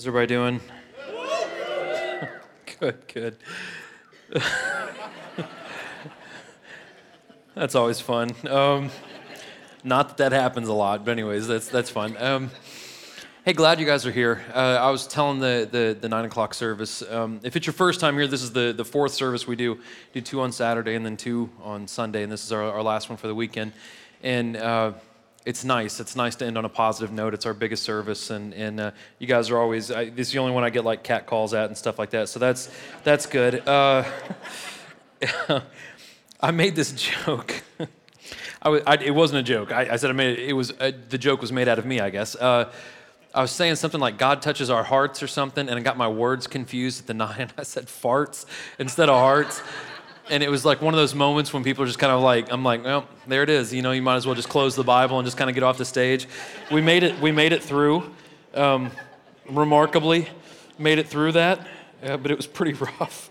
How's everybody doing? good, good. that's always fun. Um, not that that happens a lot, but anyways, that's that's fun. Um, hey, glad you guys are here. Uh, I was telling the, the, the nine o'clock service. Um, if it's your first time here, this is the, the fourth service we do. Do two on Saturday and then two on Sunday, and this is our, our last one for the weekend. And uh, it's nice. It's nice to end on a positive note. It's our biggest service, and and uh, you guys are always. I, this is the only one I get like cat calls at and stuff like that. So that's that's good. Uh, I made this joke. I, I, it wasn't a joke. I, I, said I made it. It was uh, the joke was made out of me, I guess. Uh, I was saying something like God touches our hearts or something, and I got my words confused at the nine. I said farts instead of hearts and it was like one of those moments when people are just kind of like, I'm like, well, there it is. You know, you might as well just close the Bible and just kind of get off the stage. We made it. We made it through, um, remarkably, made it through that, uh, but it was pretty rough.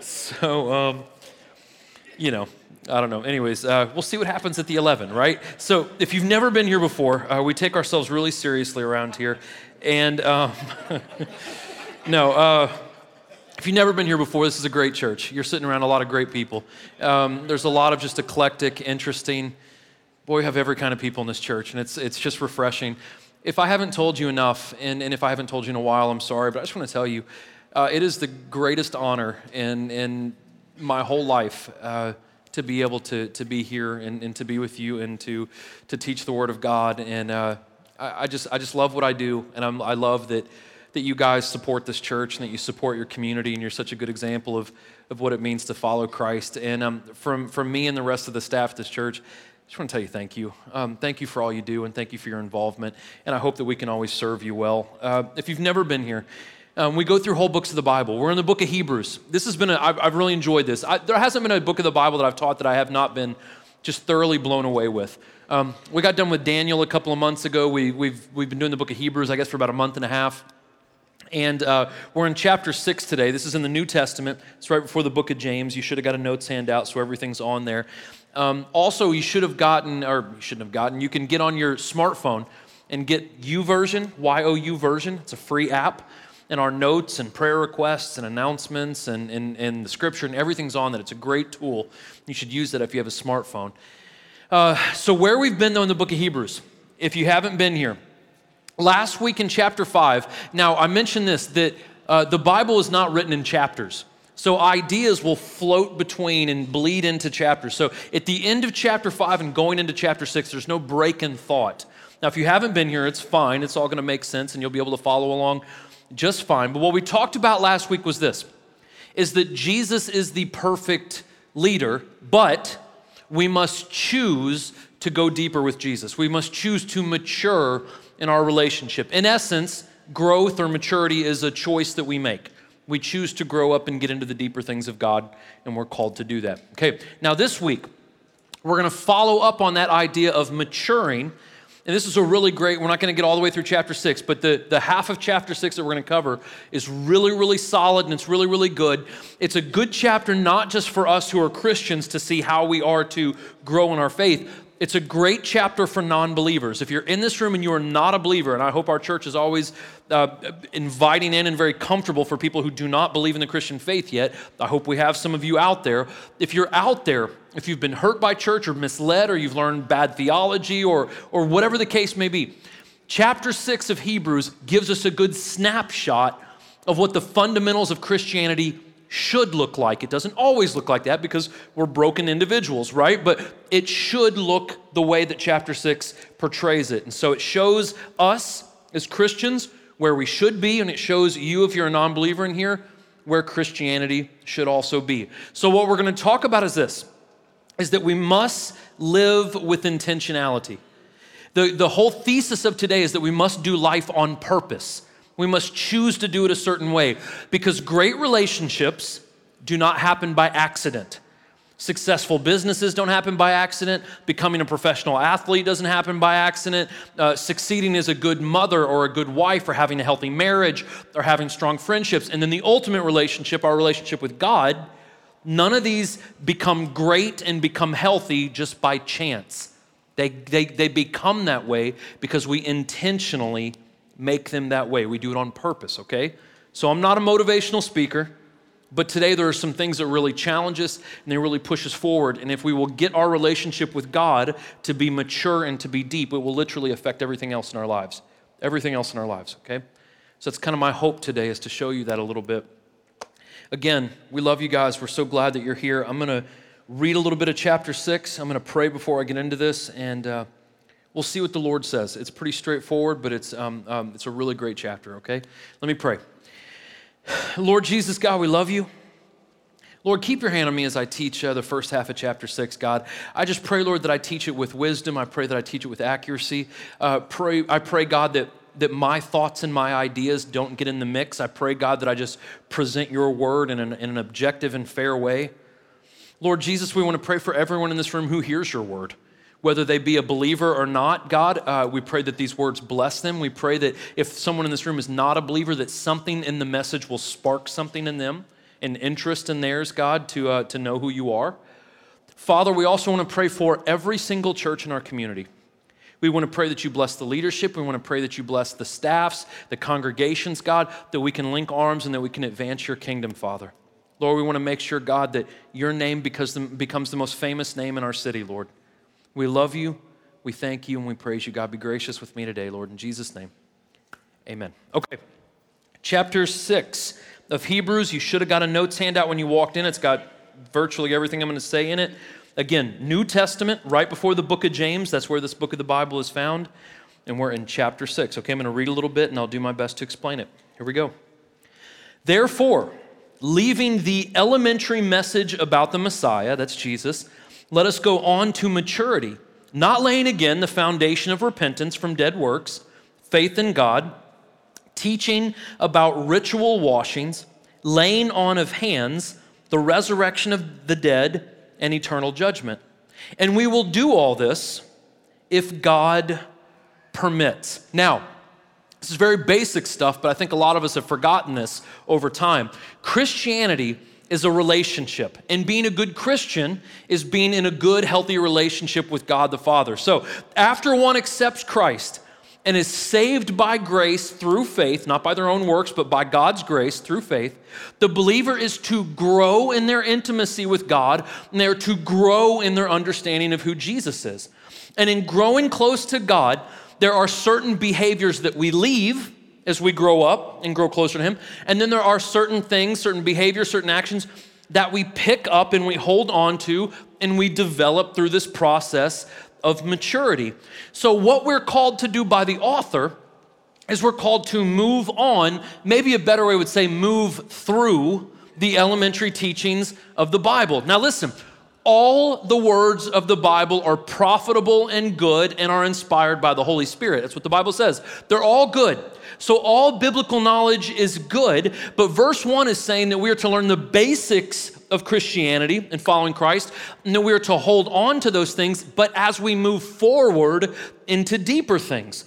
So, um, you know, I don't know. Anyways, uh, we'll see what happens at the 11, right? So, if you've never been here before, uh, we take ourselves really seriously around here, and um, no. If you've never been here before, this is a great church. You're sitting around a lot of great people. Um, there's a lot of just eclectic, interesting, boy, we have every kind of people in this church, and it's, it's just refreshing. If I haven't told you enough, and, and if I haven't told you in a while, I'm sorry, but I just want to tell you uh, it is the greatest honor in, in my whole life uh, to be able to, to be here and, and to be with you and to, to teach the Word of God. And uh, I, I, just, I just love what I do, and I'm, I love that that you guys support this church and that you support your community, and you're such a good example of, of what it means to follow Christ. And um, from, from me and the rest of the staff at this church, I just want to tell you thank you. Um, thank you for all you do, and thank you for your involvement. And I hope that we can always serve you well. Uh, if you've never been here, um, we go through whole books of the Bible. We're in the book of Hebrews. This has been, a, I've, I've really enjoyed this. I, there hasn't been a book of the Bible that I've taught that I have not been just thoroughly blown away with. Um, we got done with Daniel a couple of months ago. We, we've, we've been doing the book of Hebrews, I guess, for about a month and a half. And uh, we're in chapter six today. This is in the New Testament. It's right before the book of James. You should have got a notes handout, so everything's on there. Um, also, you should have gotten, or you shouldn't have gotten, you can get on your smartphone and get YouVersion, Y O U version. It's a free app. And our notes and prayer requests and announcements and, and, and the scripture and everything's on that. It's a great tool. You should use that if you have a smartphone. Uh, so, where we've been, though, in the book of Hebrews, if you haven't been here, Last week in chapter 5, now I mentioned this that uh, the Bible is not written in chapters. So ideas will float between and bleed into chapters. So at the end of chapter 5 and going into chapter 6, there's no break in thought. Now, if you haven't been here, it's fine. It's all going to make sense and you'll be able to follow along just fine. But what we talked about last week was this is that Jesus is the perfect leader, but we must choose to go deeper with Jesus. We must choose to mature in our relationship. In essence, growth or maturity is a choice that we make. We choose to grow up and get into the deeper things of God, and we're called to do that. Okay, now this week, we're going to follow up on that idea of maturing. And this is a really great, we're not going to get all the way through chapter six, but the, the half of chapter six that we're going to cover is really, really solid and it's really, really good. It's a good chapter, not just for us who are Christians to see how we are to grow in our faith, it's a great chapter for non believers. If you're in this room and you are not a believer, and I hope our church is always uh, inviting in and very comfortable for people who do not believe in the Christian faith yet, I hope we have some of you out there. If you're out there, if you've been hurt by church or misled or you've learned bad theology or, or whatever the case may be, chapter 6 of Hebrews gives us a good snapshot of what the fundamentals of Christianity should look like. It doesn't always look like that because we're broken individuals, right? But it should look the way that chapter 6 portrays it. And so it shows us as Christians where we should be, and it shows you, if you're a non believer in here, where Christianity should also be. So, what we're going to talk about is this is that we must live with intentionality. The, the whole thesis of today is that we must do life on purpose. We must choose to do it a certain way because great relationships do not happen by accident. Successful businesses don't happen by accident. Becoming a professional athlete doesn't happen by accident. Uh, succeeding as a good mother or a good wife or having a healthy marriage or having strong friendships. And then the ultimate relationship, our relationship with God, none of these become great and become healthy just by chance. They, they, they become that way because we intentionally make them that way. We do it on purpose, okay? So I'm not a motivational speaker, but today there are some things that really challenge us and they really push us forward. And if we will get our relationship with God to be mature and to be deep, it will literally affect everything else in our lives. Everything else in our lives, okay? So that's kind of my hope today is to show you that a little bit. Again, we love you guys. We're so glad that you're here. I'm going to read a little bit of chapter six. I'm going to pray before I get into this, and uh, we'll see what the Lord says. It's pretty straightforward, but it's, um, um, it's a really great chapter, okay? Let me pray. Lord Jesus, God, we love you. Lord, keep your hand on me as I teach uh, the first half of chapter six, God. I just pray, Lord, that I teach it with wisdom. I pray that I teach it with accuracy. Uh, pray, I pray, God, that that my thoughts and my ideas don't get in the mix. I pray, God, that I just present your word in an, in an objective and fair way. Lord Jesus, we want to pray for everyone in this room who hears your word. Whether they be a believer or not, God, uh, we pray that these words bless them. We pray that if someone in this room is not a believer, that something in the message will spark something in them, an interest in theirs, God, to, uh, to know who you are. Father, we also want to pray for every single church in our community. We want to pray that you bless the leadership. We want to pray that you bless the staffs, the congregations, God, that we can link arms and that we can advance your kingdom, Father. Lord, we want to make sure, God, that your name becomes the most famous name in our city, Lord. We love you, we thank you, and we praise you. God, be gracious with me today, Lord, in Jesus' name. Amen. Okay. Chapter 6 of Hebrews. You should have got a notes handout when you walked in. It's got virtually everything I'm going to say in it. Again, New Testament, right before the book of James. That's where this book of the Bible is found. And we're in chapter 6. Okay, I'm going to read a little bit and I'll do my best to explain it. Here we go. Therefore, leaving the elementary message about the Messiah, that's Jesus, let us go on to maturity, not laying again the foundation of repentance from dead works, faith in God, teaching about ritual washings, laying on of hands, the resurrection of the dead, and eternal judgment. And we will do all this if God permits. Now, this is very basic stuff, but I think a lot of us have forgotten this over time. Christianity is a relationship, and being a good Christian is being in a good, healthy relationship with God the Father. So, after one accepts Christ, and is saved by grace through faith, not by their own works, but by God's grace through faith, the believer is to grow in their intimacy with God, and they're to grow in their understanding of who Jesus is. And in growing close to God, there are certain behaviors that we leave as we grow up and grow closer to Him. And then there are certain things, certain behaviors, certain actions that we pick up and we hold on to and we develop through this process of maturity. So, what we're called to do by the author is we're called to move on. Maybe a better way would say move through the elementary teachings of the Bible. Now, listen, all the words of the Bible are profitable and good and are inspired by the Holy Spirit. That's what the Bible says. They're all good. So, all biblical knowledge is good, but verse 1 is saying that we are to learn the basics of Christianity and following Christ, and that we are to hold on to those things, but as we move forward into deeper things.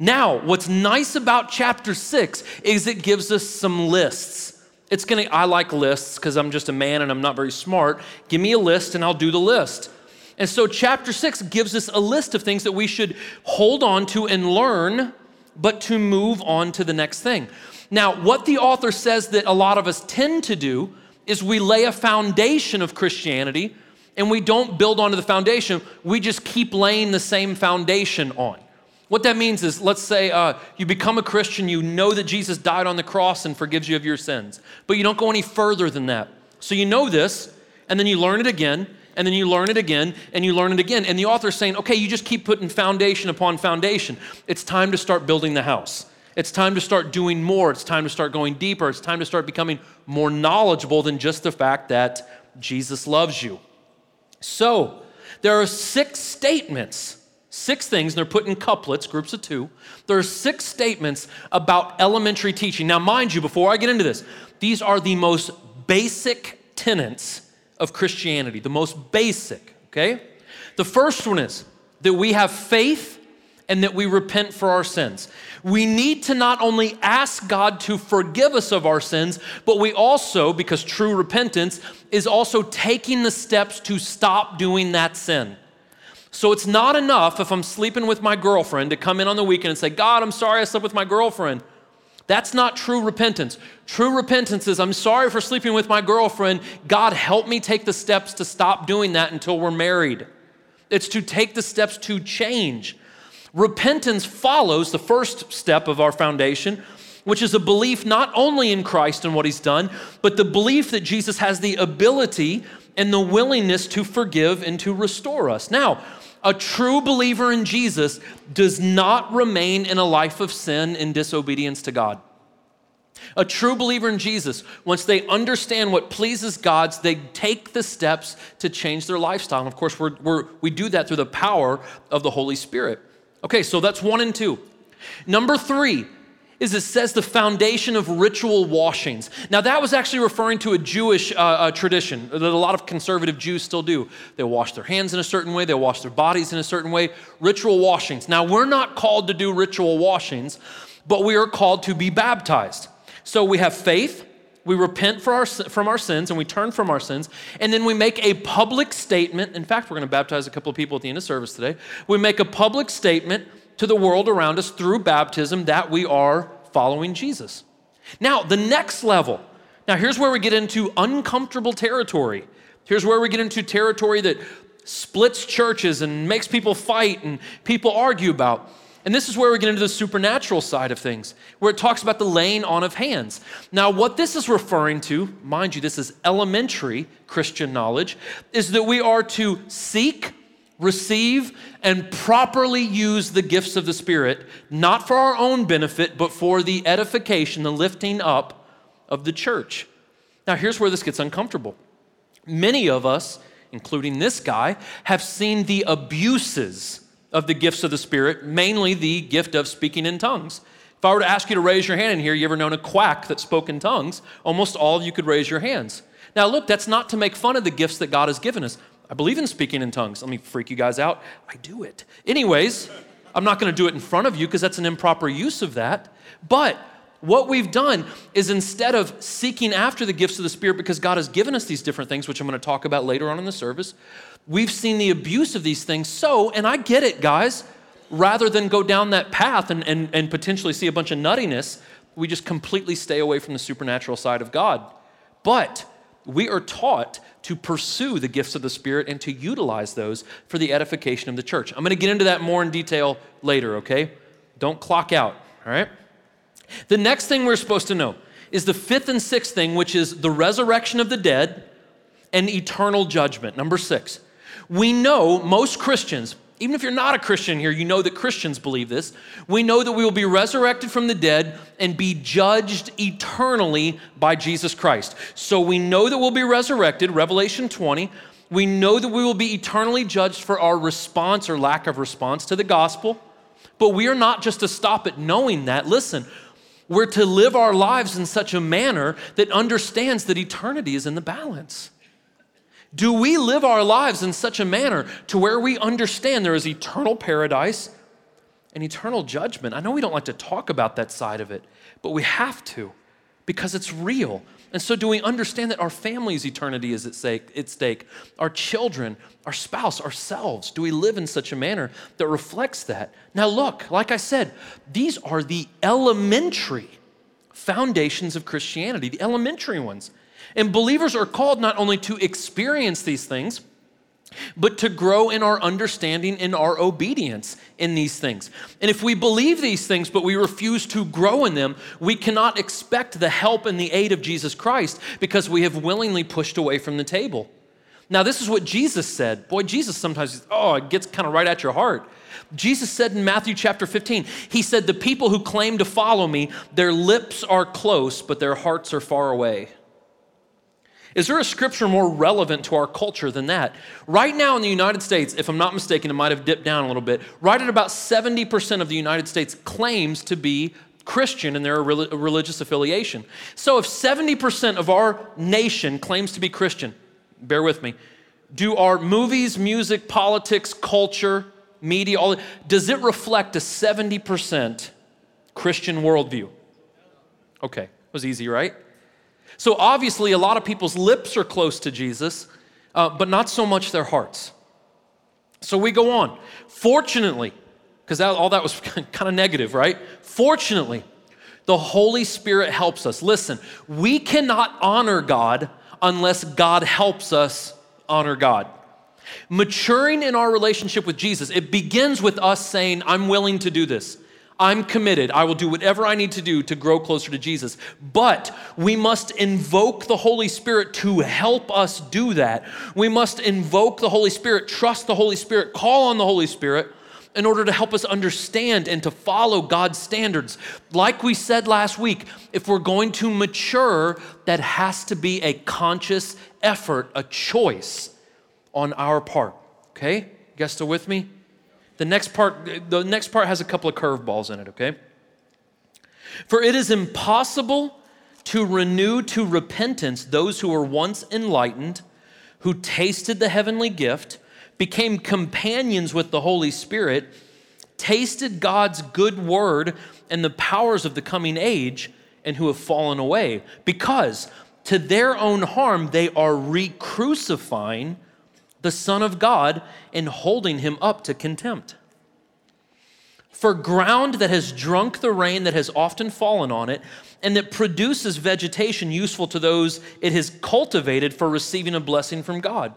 Now, what's nice about chapter 6 is it gives us some lists. It's gonna, I like lists because I'm just a man and I'm not very smart. Give me a list and I'll do the list. And so, chapter 6 gives us a list of things that we should hold on to and learn but to move on to the next thing. Now, what the author says that a lot of us tend to do is we lay a foundation of Christianity and we don't build onto the foundation, we just keep laying the same foundation on. What that means is, let's say uh, you become a Christian, you know that Jesus died on the cross and forgives you of your sins, but you don't go any further than that. So you know this, and then you learn it again, and then you learn it again and you learn it again. And the author's saying, okay, you just keep putting foundation upon foundation. It's time to start building the house. It's time to start doing more. It's time to start going deeper. It's time to start becoming more knowledgeable than just the fact that Jesus loves you. So, there are six statements, six things, and they're put in couplets, groups of two. There are six statements about elementary teaching. Now, mind you, before I get into this, these are the most basic tenets of Christianity, the most basic, okay? The first one is that we have faith and that we repent for our sins. We need to not only ask God to forgive us of our sins, but we also, because true repentance is also taking the steps to stop doing that sin. So it's not enough if I'm sleeping with my girlfriend to come in on the weekend and say, God, I'm sorry I slept with my girlfriend. That's not true repentance. True repentance is I'm sorry for sleeping with my girlfriend. God, help me take the steps to stop doing that until we're married. It's to take the steps to change. Repentance follows the first step of our foundation, which is a belief not only in Christ and what he's done, but the belief that Jesus has the ability and the willingness to forgive and to restore us. Now, a true believer in Jesus does not remain in a life of sin and disobedience to God. A true believer in Jesus, once they understand what pleases God, they take the steps to change their lifestyle. And of course, we're, we're, we do that through the power of the Holy Spirit. Okay, so that's one and two. Number three, is it says the foundation of ritual washings. Now, that was actually referring to a Jewish uh, uh, tradition that a lot of conservative Jews still do. They wash their hands in a certain way, they wash their bodies in a certain way. Ritual washings. Now, we're not called to do ritual washings, but we are called to be baptized. So we have faith, we repent our, from our sins, and we turn from our sins, and then we make a public statement. In fact, we're going to baptize a couple of people at the end of service today. We make a public statement to the world around us through baptism that we are following Jesus. Now, the next level. Now, here's where we get into uncomfortable territory. Here's where we get into territory that splits churches and makes people fight and people argue about. And this is where we get into the supernatural side of things, where it talks about the laying on of hands. Now, what this is referring to, mind you, this is elementary Christian knowledge, is that we are to seek, receive, and properly use the gifts of the Spirit, not for our own benefit, but for the edification, the lifting up of the church. Now, here's where this gets uncomfortable. Many of us, including this guy, have seen the abuses of the gifts of the Spirit, mainly the gift of speaking in tongues. If I were to ask you to raise your hand in here, you ever known a quack that spoke in tongues? Almost all of you could raise your hands. Now, look, that's not to make fun of the gifts that God has given us. I believe in speaking in tongues. Let me freak you guys out. I do it. Anyways, I'm not going to do it in front of you because that's an improper use of that. But what we've done is instead of seeking after the gifts of the Spirit because God has given us these different things, which I'm going to talk about later on in the service, we've seen the abuse of these things. So, and I get it, guys, rather than go down that path and, and, and potentially see a bunch of nuttiness, we just completely stay away from the supernatural side of God. But we are taught to pursue the gifts of the Spirit and to utilize those for the edification of the church. I'm going to get into that more in detail later, okay? Don't clock out, all right? The next thing we're supposed to know is the fifth and sixth thing, which is the resurrection of the dead and eternal judgment. Number six. We know most Christians, even if you're not a Christian here, you know that Christians believe this. We know that we will be resurrected from the dead and be judged eternally by Jesus Christ. So we know that we'll be resurrected, Revelation 20. We know that we will be eternally judged for our response or lack of response to the gospel. But we are not just to stop at knowing that. Listen, we're to live our lives in such a manner that understands that eternity is in the balance. Do we live our lives in such a manner to where we understand there is eternal paradise and eternal judgment? I know we don't like to talk about that side of it, but we have to because it's real. And so, do we understand that our family's eternity is at stake, at stake? Our children, our spouse, ourselves? Do we live in such a manner that reflects that? Now, look, like I said, these are the elementary foundations of Christianity, the elementary ones. And believers are called not only to experience these things, but to grow in our understanding and our obedience in these things. And if we believe these things, but we refuse to grow in them, we cannot expect the help and the aid of Jesus Christ because we have willingly pushed away from the table. Now, this is what Jesus said. Boy, Jesus sometimes, oh, it gets kind of right at your heart. Jesus said in Matthew chapter 15, He said, The people who claim to follow me, their lips are close, but their hearts are far away. Is there a scripture more relevant to our culture than that? Right now in the United States, if I'm not mistaken, it might have dipped down a little bit. Right at about 70% of the United States claims to be Christian in their religious affiliation. So if 70% of our nation claims to be Christian, bear with me, do our movies, music, politics, culture, media, all does it reflect a 70% Christian worldview? Okay, was easy, right? So obviously, a lot of people's lips are close to Jesus, uh, but not so much their hearts. So we go on. Fortunately, because all that was kind of negative, right? Fortunately, the Holy Spirit helps us. Listen, we cannot honor God unless God helps us honor God. Maturing in our relationship with Jesus, it begins with us saying, I'm willing to do this. I'm committed. I will do whatever I need to do to grow closer to Jesus. But we must invoke the Holy Spirit to help us do that. We must invoke the Holy Spirit, trust the Holy Spirit, call on the Holy Spirit in order to help us understand and to follow God's standards. Like we said last week, if we're going to mature, that has to be a conscious effort, a choice on our part. Okay? You guys still with me? The next part, the next part has a couple of curveballs in it, okay? For it is impossible to renew to repentance those who were once enlightened, who tasted the heavenly gift, became companions with the Holy Spirit, tasted God's good word and the powers of the coming age, and who have fallen away, because to their own harm they are re crucifying the Son of God, and holding him up to contempt. For ground that has drunk the rain that has often fallen on it, and that produces vegetation useful to those it has cultivated for receiving a blessing from God.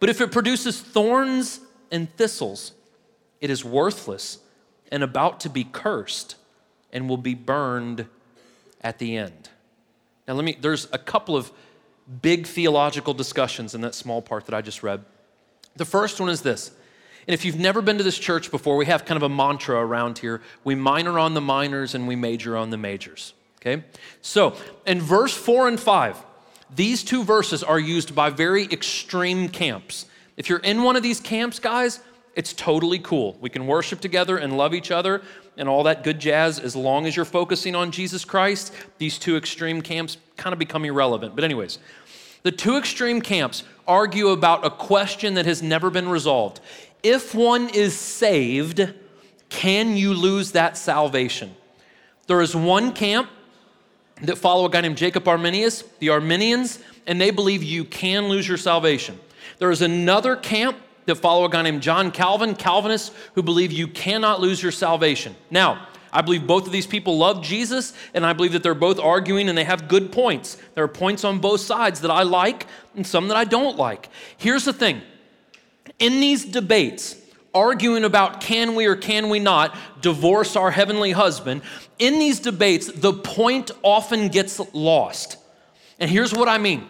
But if it produces thorns and thistles, it is worthless and about to be cursed and will be burned at the end. Now, let me, there's a couple of big theological discussions in that small part that I just read. The first one is this. And if you've never been to this church before, we have kind of a mantra around here. We minor on the minors and we major on the majors. Okay? So, in verse 4 and 5, these two verses are used by very extreme camps. If you're in one of these camps, guys, it's totally cool. We can worship together and love each other and all that good jazz as long as you're focusing on Jesus Christ. These two extreme camps kind of become irrelevant. But, anyways, the two extreme camps argue about a question that has never been resolved. If one is saved, can you lose that salvation? There is one camp that follow a guy named Jacob Arminius, the Arminians, and they believe you can lose your salvation. There is another camp that follow a guy named John Calvin, Calvinists, who believe you cannot lose your salvation. Now, I believe both of these people love Jesus, and I believe that they're both arguing and they have good points. There are points on both sides that I like and some that I don't like. Here's the thing in these debates, arguing about can we or can we not divorce our heavenly husband, in these debates, the point often gets lost. And here's what I mean.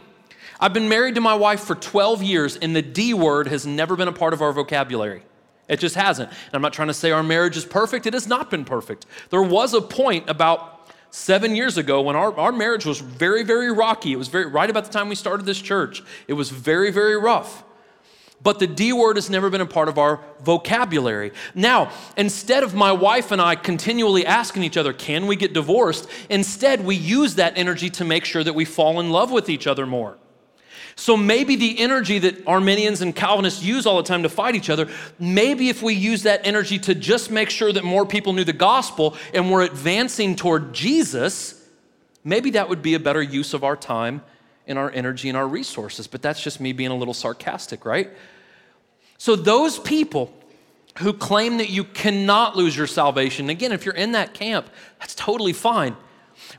I've been married to my wife for 12 years, and the D word has never been a part of our vocabulary. It just hasn't. And I'm not trying to say our marriage is perfect, it has not been perfect. There was a point about seven years ago when our, our marriage was very, very rocky. It was very, right about the time we started this church. It was very, very rough. But the D word has never been a part of our vocabulary. Now, instead of my wife and I continually asking each other, can we get divorced? Instead, we use that energy to make sure that we fall in love with each other more. So maybe the energy that Arminians and Calvinists use all the time to fight each other, maybe if we use that energy to just make sure that more people knew the gospel and we're advancing toward Jesus, maybe that would be a better use of our time and our energy and our resources. But that's just me being a little sarcastic, right? So those people who claim that you cannot lose your salvation, again, if you're in that camp, that's totally fine.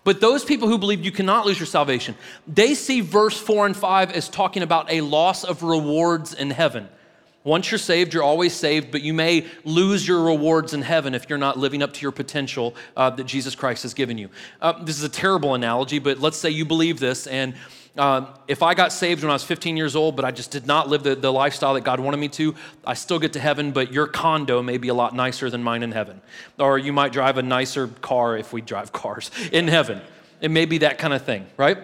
But those people who believe you cannot lose your salvation, they see verse 4 and 5 as talking about a loss of rewards in heaven. Once you're saved, you're always saved, but you may lose your rewards in heaven if you're not living up to your potential uh, that Jesus Christ has given you. Uh, this is a terrible analogy, but let's say you believe this and um, if I got saved when I was 15 years old, but I just did not live the, the lifestyle that God wanted me to, I still get to heaven, but your condo may be a lot nicer than mine in heaven. Or you might drive a nicer car if we drive cars in heaven. It may be that kind of thing, right?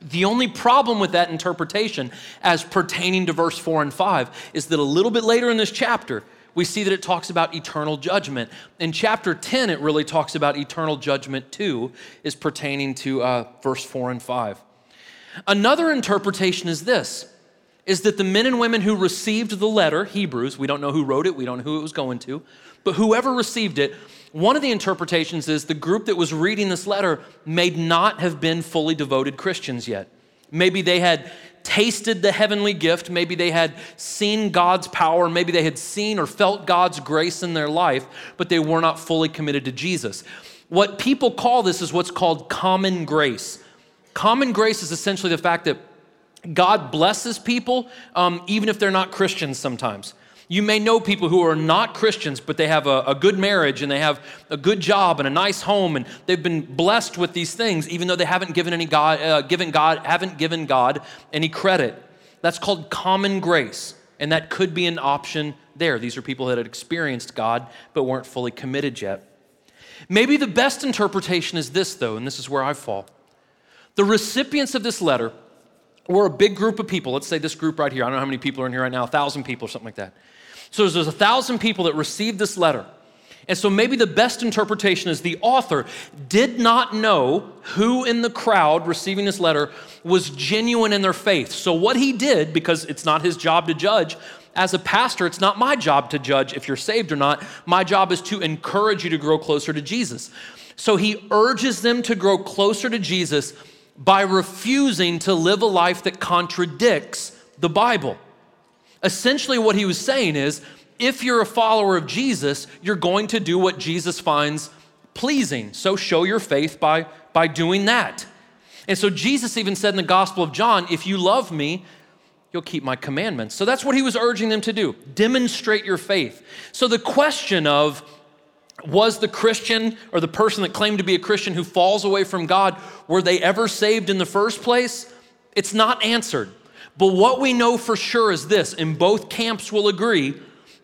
The only problem with that interpretation, as pertaining to verse 4 and 5, is that a little bit later in this chapter, we see that it talks about eternal judgment. In chapter 10, it really talks about eternal judgment too, is pertaining to uh, verse 4 and 5. Another interpretation is this is that the men and women who received the letter, Hebrews, we don't know who wrote it, we don't know who it was going to, but whoever received it, one of the interpretations is the group that was reading this letter may not have been fully devoted Christians yet. Maybe they had tasted the heavenly gift, maybe they had seen God's power, maybe they had seen or felt God's grace in their life, but they were not fully committed to Jesus. What people call this is what's called common grace. Common grace is essentially the fact that God blesses people um, even if they're not Christians sometimes. You may know people who are not Christians, but they have a, a, good marriage and they have a good job and a nice home, and they've been blessed with these things, even though they haven't given any God, uh, given God, haven't given God any credit. That's called common grace, and that could be an option there. These are people that had experienced God but weren't fully committed yet. Maybe the best interpretation is this, though, and this is where I fall. The recipients of this letter were a big group of people. Let's say this group right here. I don't know how many people are in here right now, a thousand people or something like that. So there's a thousand people that received this letter. And so maybe the best interpretation is the author did not know who in the crowd receiving this letter was genuine in their faith. So what he did, because it's not his job to judge, as a pastor, it's not my job to judge if you're saved or not. My job is to encourage you to grow closer to Jesus. So he urges them to grow closer to Jesus by refusing to live a life that contradicts the Bible. Essentially, what he was saying is if you're a follower of Jesus, you're going to do what Jesus finds pleasing. So show your faith by, by doing that. And so Jesus even said in the Gospel of John, if you love me, you'll keep my commandments. So that's what he was urging them to do demonstrate your faith. So the question of, was the Christian or the person that claimed to be a Christian who falls away from God, were they ever saved in the first place? It's not answered. But what we know for sure is this, and both camps will agree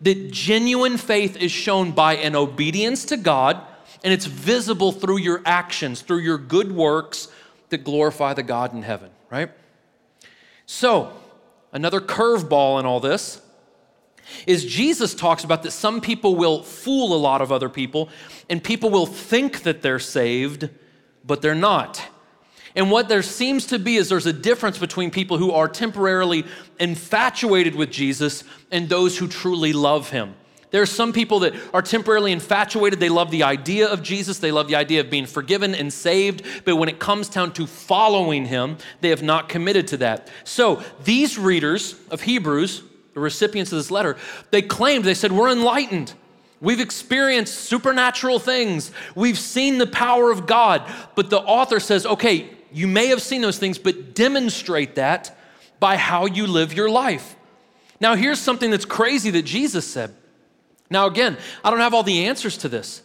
that genuine faith is shown by an obedience to God, and it's visible through your actions, through your good works that glorify the God in heaven, right? So, another curveball in all this is Jesus talks about that some people will fool a lot of other people, and people will think that they're saved, but they're not. And what there seems to be is there's a difference between people who are temporarily infatuated with Jesus and those who truly love him. There are some people that are temporarily infatuated. They love the idea of Jesus. They love the idea of being forgiven and saved. But when it comes down to following him, they have not committed to that. So these readers of Hebrews recipients of this letter, they claimed, they said, We're enlightened. We've experienced supernatural things. We've seen the power of God. But the author says, okay, you may have seen those things, but demonstrate that by how you live your life. Now, here's something that's crazy that Jesus said. Now, again, I don't have all the answers to this,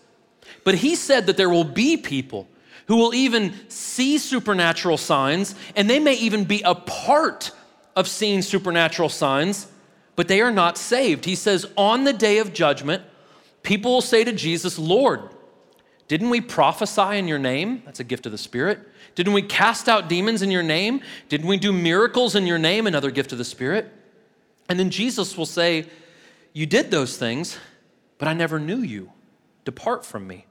but he said that there will be people who will even see supernatural signs, and they may even be a part of seeing supernatural signs but they are not saved. He says, On the day of judgment, people will say to Jesus, Lord, didn't we prophesy in your name? That's a gift of the Spirit. Didn't we cast out demons in your name? Didn't we do miracles in your name? Another gift of the Spirit. And then Jesus will say, You did those things, but I never knew you. Depart from me.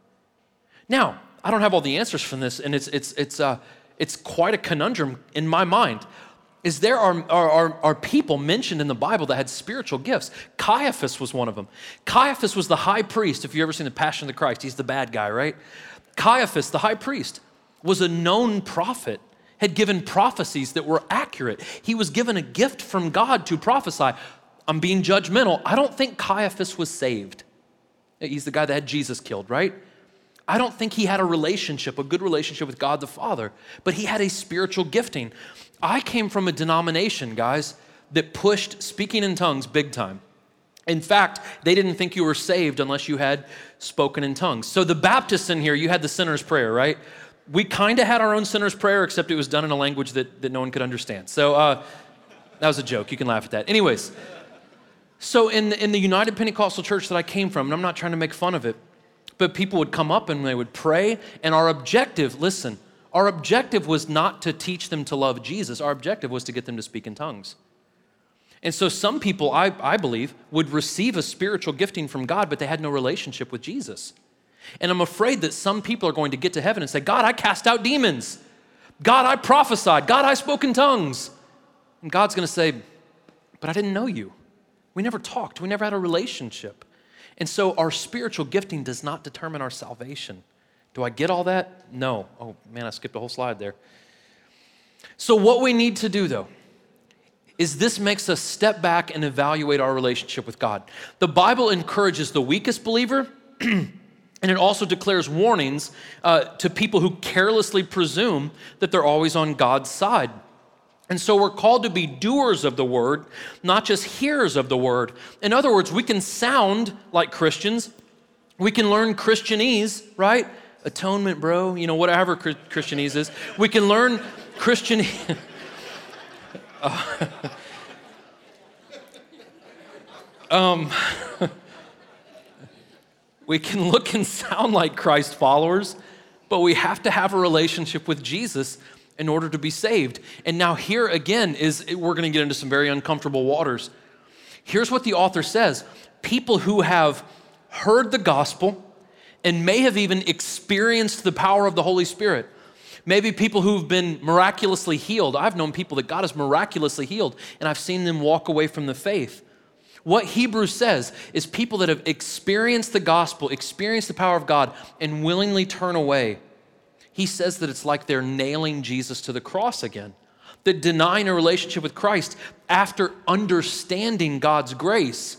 Now, I don't have all the answers from this, and it's, it's, it's, uh, it's quite a conundrum in my mind is there are, are, are, people mentioned in the Bible that had spiritual gifts. Caiaphas was one of them. Caiaphas was the high priest. If you've ever seen The Passion of the Christ, he's the bad guy, right? Caiaphas, the high priest, was a known prophet, had given prophecies that were accurate. He was given a gift from God to prophesy. I'm being judgmental. I don't think Caiaphas was saved. He's the guy that had Jesus killed, right? I don't think he had a relationship, a good relationship with God the Father, but he had a spiritual gifting. I came from a denomination, guys, that pushed speaking in tongues big time. In fact, they didn't think you were saved unless you had spoken in tongues. So, the Baptists in here, you had the sinner's prayer, right? We kind of had our own sinner's prayer, except it was done in a language that, that no one could understand. So, uh, that was a joke. You can laugh at that. Anyways, so in, in the United Pentecostal Church that I came from, and I'm not trying to make fun of it, but people would come up and they would pray, and our objective, listen, our objective was not to teach them to love Jesus, our objective was to get them to speak in tongues. And so some people, I, I believe, would receive a spiritual gifting from God, but they had no relationship with Jesus. And I'm afraid that some people are going to get to heaven and say, God, I cast out demons. God, I prophesied. God, I spoke in tongues. And God's going to say, But I didn't know you. We never talked. We never had a relationship. And so our spiritual gifting does not determine our salvation. Do I get all that? No. Oh, man, I skipped a whole slide there. So, what we need to do, though, is this makes us step back and evaluate our relationship with God. The Bible encourages the weakest believer, and it also declares warnings uh, to people who carelessly presume that they're always on God's side. And so we're called to be doers of the word, not just hearers of the word. In other words, we can sound like Christians. We can learn Christianese, right? Atonement, bro, you know, whatever Christianese is. We can learn Christian. uh, um, we can look and sound like Christ followers, but we have to have a relationship with Jesus in order to be saved. And now, here again is we're going to get into some very uncomfortable waters. Here's what the author says people who have heard the gospel and may have even experienced the power of the Holy Spirit. Maybe people who've been miraculously healed. I've known people that God has miraculously healed, and I've seen them walk away from the faith. What Hebrews says is people that have experienced the gospel, experienced the power of God, and willingly turn away he says that it's like they're nailing Jesus to the cross again. That denying a relationship with Christ after understanding God's grace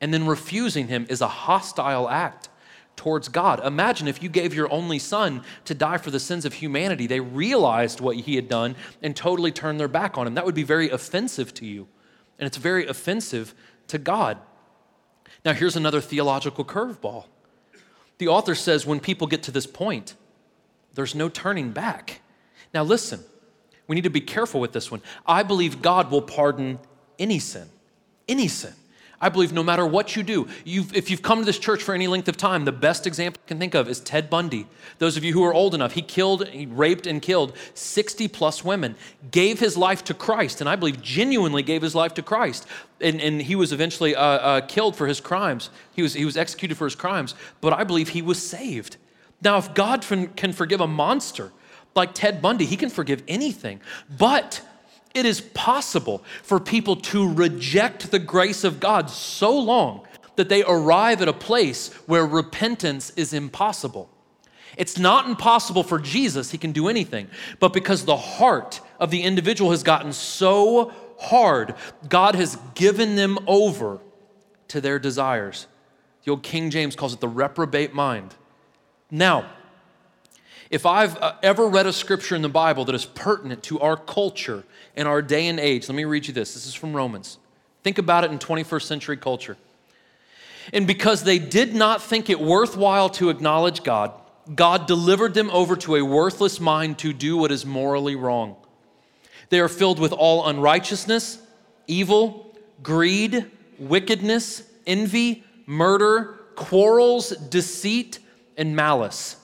and then refusing Him is a hostile act towards God. Imagine if you gave your only son to die for the sins of humanity. They realized what he had done and totally turned their back on him. That would be very offensive to you. And it's very offensive to God. Now, here's another theological curveball. The author says when people get to this point, there's no turning back. Now, listen, we need to be careful with this one. I believe God will pardon any sin, any sin. I believe no matter what you do, you've, if you've come to this church for any length of time, the best example I can think of is Ted Bundy. Those of you who are old enough, he killed, he raped and killed 60 plus women, gave his life to Christ, and I believe genuinely gave his life to Christ. And, and he was eventually uh, uh, killed for his crimes. He was, he was executed for his crimes, but I believe he was saved. Now, if God can forgive a monster like Ted Bundy, he can forgive anything. But it is possible for people to reject the grace of God so long that they arrive at a place where repentance is impossible. It's not impossible for Jesus, he can do anything. But because the heart of the individual has gotten so hard, God has given them over to their desires. The old King James calls it the reprobate mind. Now, if I've uh, ever read a scripture in the Bible that is pertinent to our culture and our day and age, let me read you this. This is from Romans. Think about it in 21st century culture. And because they did not think it worthwhile to acknowledge God, God delivered them over to a worthless mind to do what is morally wrong. They are filled with all unrighteousness, evil, greed, wickedness, envy, murder, quarrels, deceit and malice.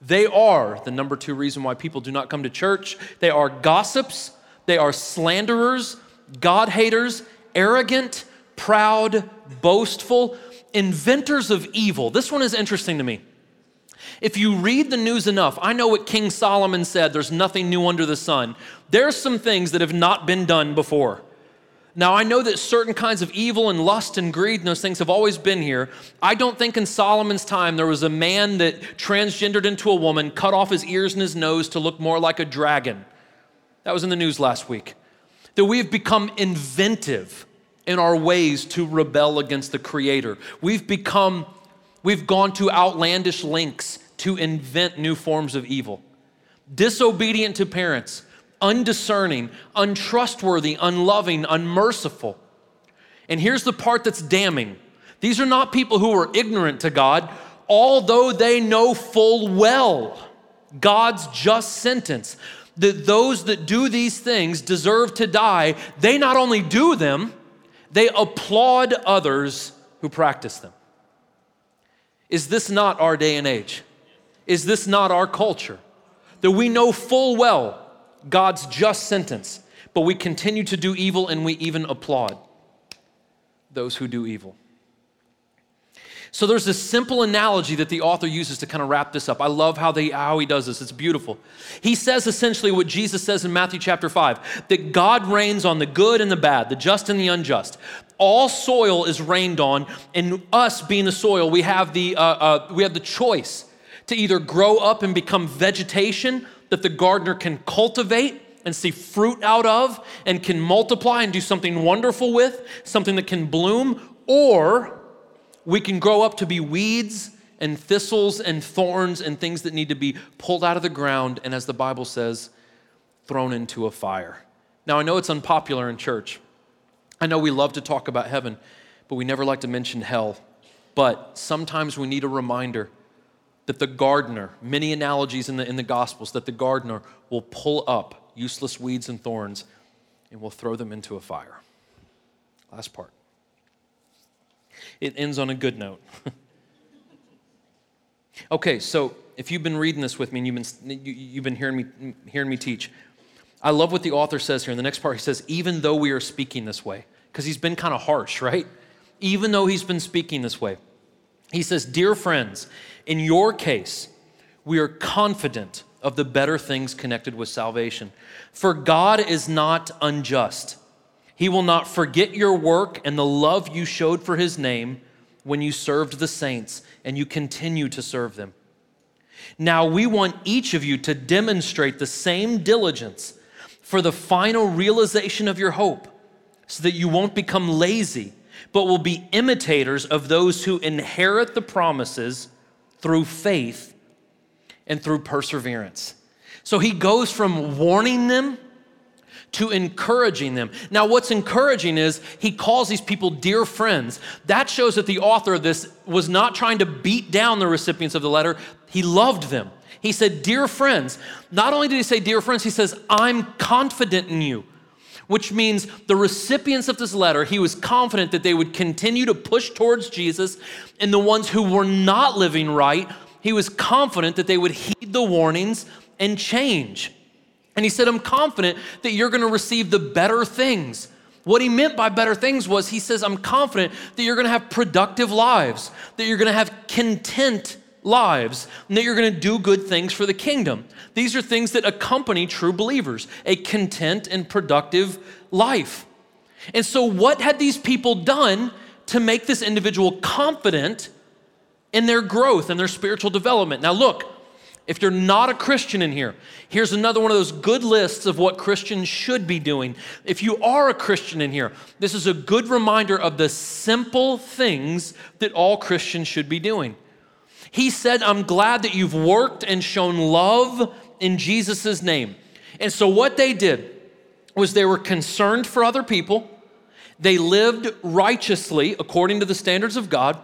They are the number two reason why people do not come to church. They are gossips, they are slanderers, God haters, arrogant, proud, boastful, inventors of evil. This one is interesting to me. If you read the news enough, I know what King Solomon said there's nothing new under the sun. There's some things that have not been done before. Now, I know that certain kinds of evil and lust and greed and those things have always been here. I don't think in Solomon's time there was a man that transgendered into a woman, cut off his ears and his nose to look more like a dragon. That was in the news last week. That we have become inventive in our ways to rebel against the Creator. We've become, we've gone to outlandish lengths to invent new forms of evil. Disobedient to parents undiscerning, untrustworthy, unloving, unmerciful. And here's the part that's damning these are not people who are ignorant to God, although they know full well God's just sentence that those that do these things deserve to die. They not only do them, they applaud others who practice them. Is this not our day and age? Is this not our culture? That we know full well God's just sentence, but we continue to do evil and we even applaud those who do evil. So there's this simple analogy that the author uses to kind of wrap this up. I love how, they, how he does this. It's beautiful. He says essentially what Jesus says in Matthew chapter 5 that God rains on the good and the bad, the just and the unjust. All soil is rained on, and us being the soil, we have the, uh, uh, we have the choice to either grow up and become vegetation that the gardener can cultivate and see fruit out of and can multiply and do something wonderful with, something that can bloom, or we can grow up to be weeds and thistles and thorns and things that need to be pulled out of the ground and, as the Bible says, thrown into a fire. Now, I know it's unpopular in church. I know we love to talk about heaven, but we never like to mention hell. But sometimes we need a reminder that the gardener, many analogies in the, in the Gospels, that the gardener will pull up useless weeds and thorns and will throw them into a fire. Last part. It ends on a good note. okay, so if you've been reading this with me and you've been, you've been hearing, me, hearing me teach, I love what the author says here. In the next part, he says, even though we are speaking this way, because he's been kind of harsh, right? Even though he's been speaking this way. He says, Dear friends, in your case, we are confident of the better things connected with salvation. For God is not unjust. He will not forget your work and the love you showed for his name when you served the saints and you continue to serve them. Now we want each of you to demonstrate the same diligence for the final realization of your hope, so that you won't become lazy, but will be imitators of those who inherit the promises through faith and through perseverance. So he goes from warning them to encouraging them. Now, what's encouraging is he calls these people dear friends. That shows that the author of this was not trying to beat down the recipients of the letter, he loved them. He said, Dear friends. Not only did he say, Dear friends, he says, I'm confident in you, which means the recipients of this letter, he was confident that they would continue to push towards Jesus, and the ones who were not living right, he was confident that they would heed the warnings and change. And he said, I'm confident that you're going to receive the better things. What he meant by better things was he says, I'm confident that you're going to have productive lives, that you're going to have content lives, and that you're going to do good things for the kingdom. These are things that accompany true believers a content and productive life. And so, what had these people done to make this individual confident in their growth and their spiritual development? Now, look, if you're not a Christian in here, here's another one of those good lists of what Christians should be doing. If you are a Christian in here, this is a good reminder of the simple things that all Christians should be doing. He said, I'm glad that you've worked and shown love in Jesus' name. And so, what they did was they were concerned for other people, they lived righteously according to the standards of God,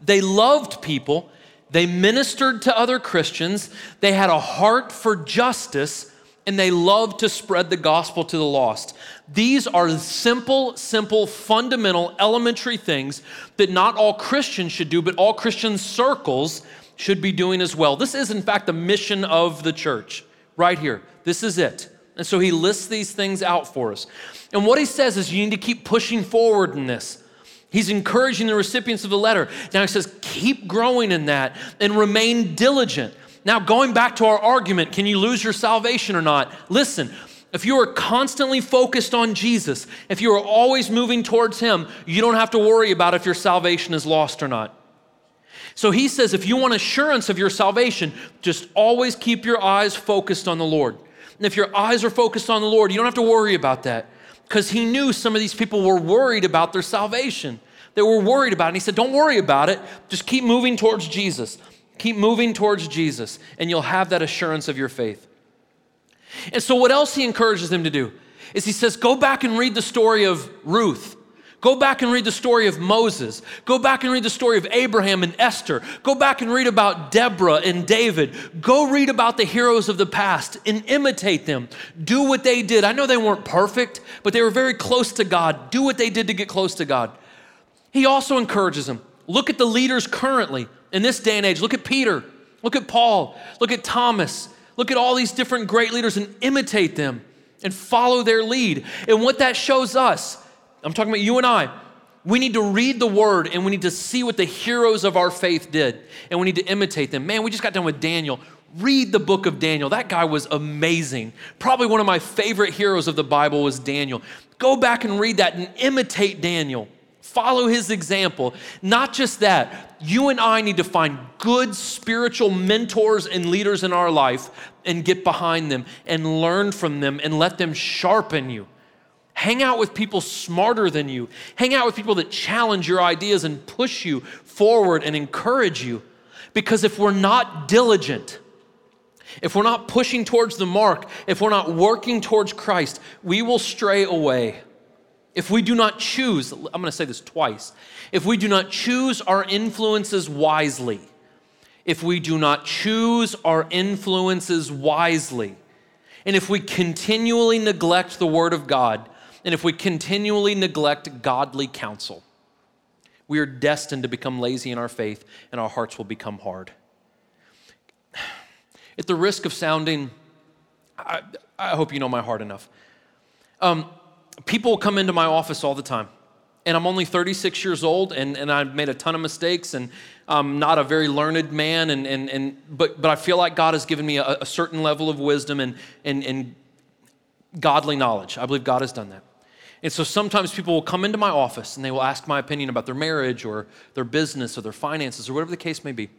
they loved people, they ministered to other Christians, they had a heart for justice, and they loved to spread the gospel to the lost. These are simple, simple, fundamental, elementary things that not all Christians should do, but all Christian circles should be doing as well. This is, in fact, the mission of the church, right here. This is it. And so he lists these things out for us. And what he says is you need to keep pushing forward in this. He's encouraging the recipients of the letter. Now he says, keep growing in that and remain diligent. Now, going back to our argument, can you lose your salvation or not? Listen, if you are constantly focused on Jesus, if you are always moving towards Him, you don't have to worry about if your salvation is lost or not. So he says, if you want assurance of your salvation, just always keep your eyes focused on the Lord. And if your eyes are focused on the Lord, you don't have to worry about that because he knew some of these people were worried about their salvation. They were worried about it. And he said, Don't worry about it. Just keep moving towards Jesus. Keep moving towards Jesus, and you'll have that assurance of your faith. And so, what else he encourages them to do is he says, Go back and read the story of Ruth. Go back and read the story of Moses. Go back and read the story of Abraham and Esther. Go back and read about Deborah and David. Go read about the heroes of the past and imitate them. Do what they did. I know they weren't perfect, but they were very close to God. Do what they did to get close to God. He also encourages them look at the leaders currently in this day and age. Look at Peter, look at Paul, look at Thomas, look at all these different great leaders and imitate them and follow their lead. And what that shows us, I'm talking about you and I, we need to read the word and we need to see what the heroes of our faith did and we need to imitate them. Man, we just got done with Daniel. Read the book of Daniel. That guy was amazing. Probably one of my favorite heroes of the Bible was Daniel. Go back and read that and imitate Daniel. Follow his example. Not just that, you and I need to find good spiritual mentors and leaders in our life and get behind them and learn from them and let them sharpen you. Hang out with people smarter than you. Hang out with people that challenge your ideas and push you forward and encourage you. Because if we're not diligent, if we're not pushing towards the mark, if we're not working towards Christ, we will stray away. If we do not choose, I'm going to say this twice, if we do not choose our influences wisely, if we do not choose our influences wisely, and if we continually neglect the Word of God, and if we continually neglect godly counsel, we are destined to become lazy in our faith and our hearts will become hard. At the risk of sounding, I, I hope you know my heart enough. Um, people come into my office all the time. And I'm only 36 years old, and, and I've made a ton of mistakes, and I'm not a very learned man, and, and, and, but, but I feel like God has given me a, a certain level of wisdom and, and, and godly knowledge. I believe God has done that. And so sometimes people will come into my office and they will ask my opinion about their marriage or their business or their finances or whatever the case may be.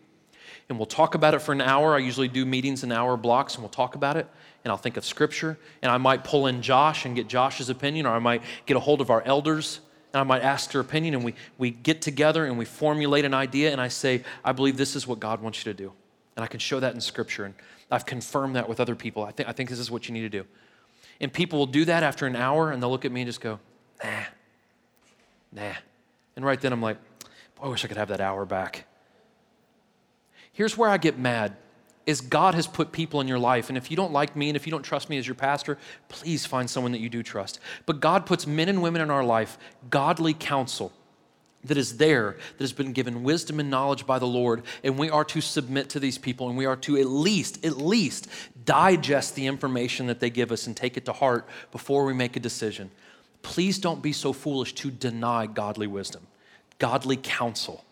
And we'll talk about it for an hour. I usually do meetings in hour blocks and we'll talk about it and I'll think of scripture, and I might pull in Josh and get Josh's opinion, or I might get a hold of our elders and I might ask their opinion, and we, we get together and we formulate an idea, and I say, I believe this is what God wants you to do. And I can show that in scripture, and I've confirmed that with other people. I think, I think this is what you need to do. And people will do that after an hour, and they'll look at me and just go, nah, nah. And right then I'm like, boy, I wish I could have that hour back. Here's where I get mad is God has put people in your life. And if you don't like me and if you don't trust me as your pastor, please find someone that you do trust. But God puts men and women in our life, godly counsel that is there, that has been given wisdom and knowledge by the Lord, and we are to submit to these people, and we are to at least, at least digest the information that they give us and take it to heart before we make a decision. Please don't be so foolish to deny godly wisdom, godly counsel.